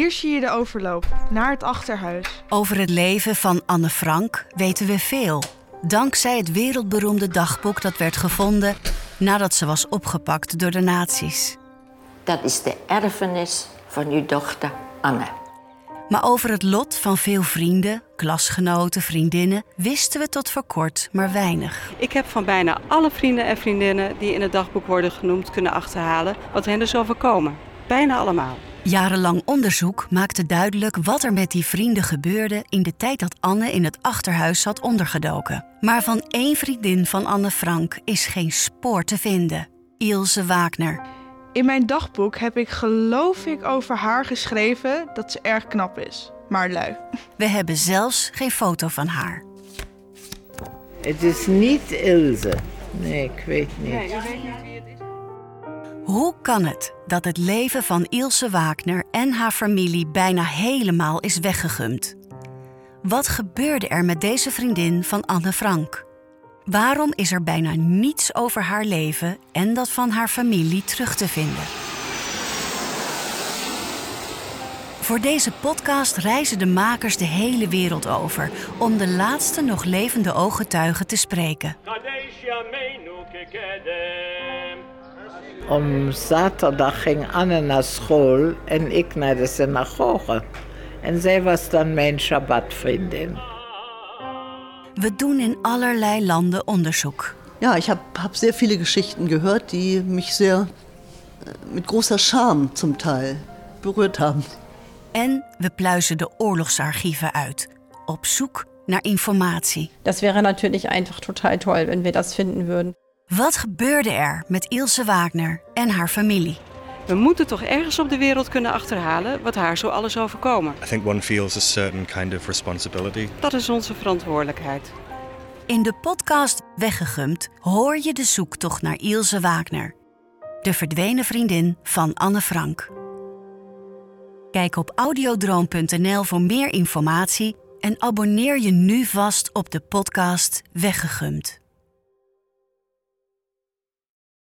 Hier zie je de overloop naar het achterhuis. Over het leven van Anne Frank weten we veel. Dankzij het wereldberoemde dagboek dat werd gevonden nadat ze was opgepakt door de nazi's. Dat is de erfenis van uw dochter Anne. Maar over het lot van veel vrienden, klasgenoten, vriendinnen wisten we tot voor kort maar weinig. Ik heb van bijna alle vrienden en vriendinnen die in het dagboek worden genoemd kunnen achterhalen wat hen dus overkomen. Bijna allemaal. Jarenlang onderzoek maakte duidelijk wat er met die vrienden gebeurde in de tijd dat Anne in het achterhuis zat ondergedoken. Maar van één vriendin van Anne Frank is geen spoor te vinden: Ilse Wagner. In mijn dagboek heb ik geloof ik over haar geschreven dat ze erg knap is, maar lui. We hebben zelfs geen foto van haar. Het is niet Ilse. Nee, ik weet niet. Hoe kan het dat het leven van Ilse Wagner en haar familie bijna helemaal is weggegumd? Wat gebeurde er met deze vriendin van Anne Frank? Waarom is er bijna niets over haar leven en dat van haar familie terug te vinden? Voor deze podcast reizen de makers de hele wereld over om de laatste nog levende ooggetuigen te spreken. Om zaterdag ging Anne naar school en ik naar de synagoge. En zij was dan mijn Shabbatvriendin. We doen in allerlei landen onderzoek. Ja, ich habe hab sehr viele Geschichten gehört, die mich sehr mit großer Scham zum Teil berührt haben. En we pluizen de oorlogsarchieven uit, op zoek naar informatie. Das wäre natürlich einfach total toll, wenn wir das finden würden. Wat gebeurde er met Ilse Wagner en haar familie? We moeten toch ergens op de wereld kunnen achterhalen wat haar zo alles overkomen. I think one feels a certain kind of responsibility. Dat is onze verantwoordelijkheid. In de podcast Weggegumd hoor je de zoektocht naar Ilse Wagner, de verdwenen vriendin van Anne Frank. Kijk op audiodroom.nl voor meer informatie en abonneer je nu vast op de podcast Weggegumd.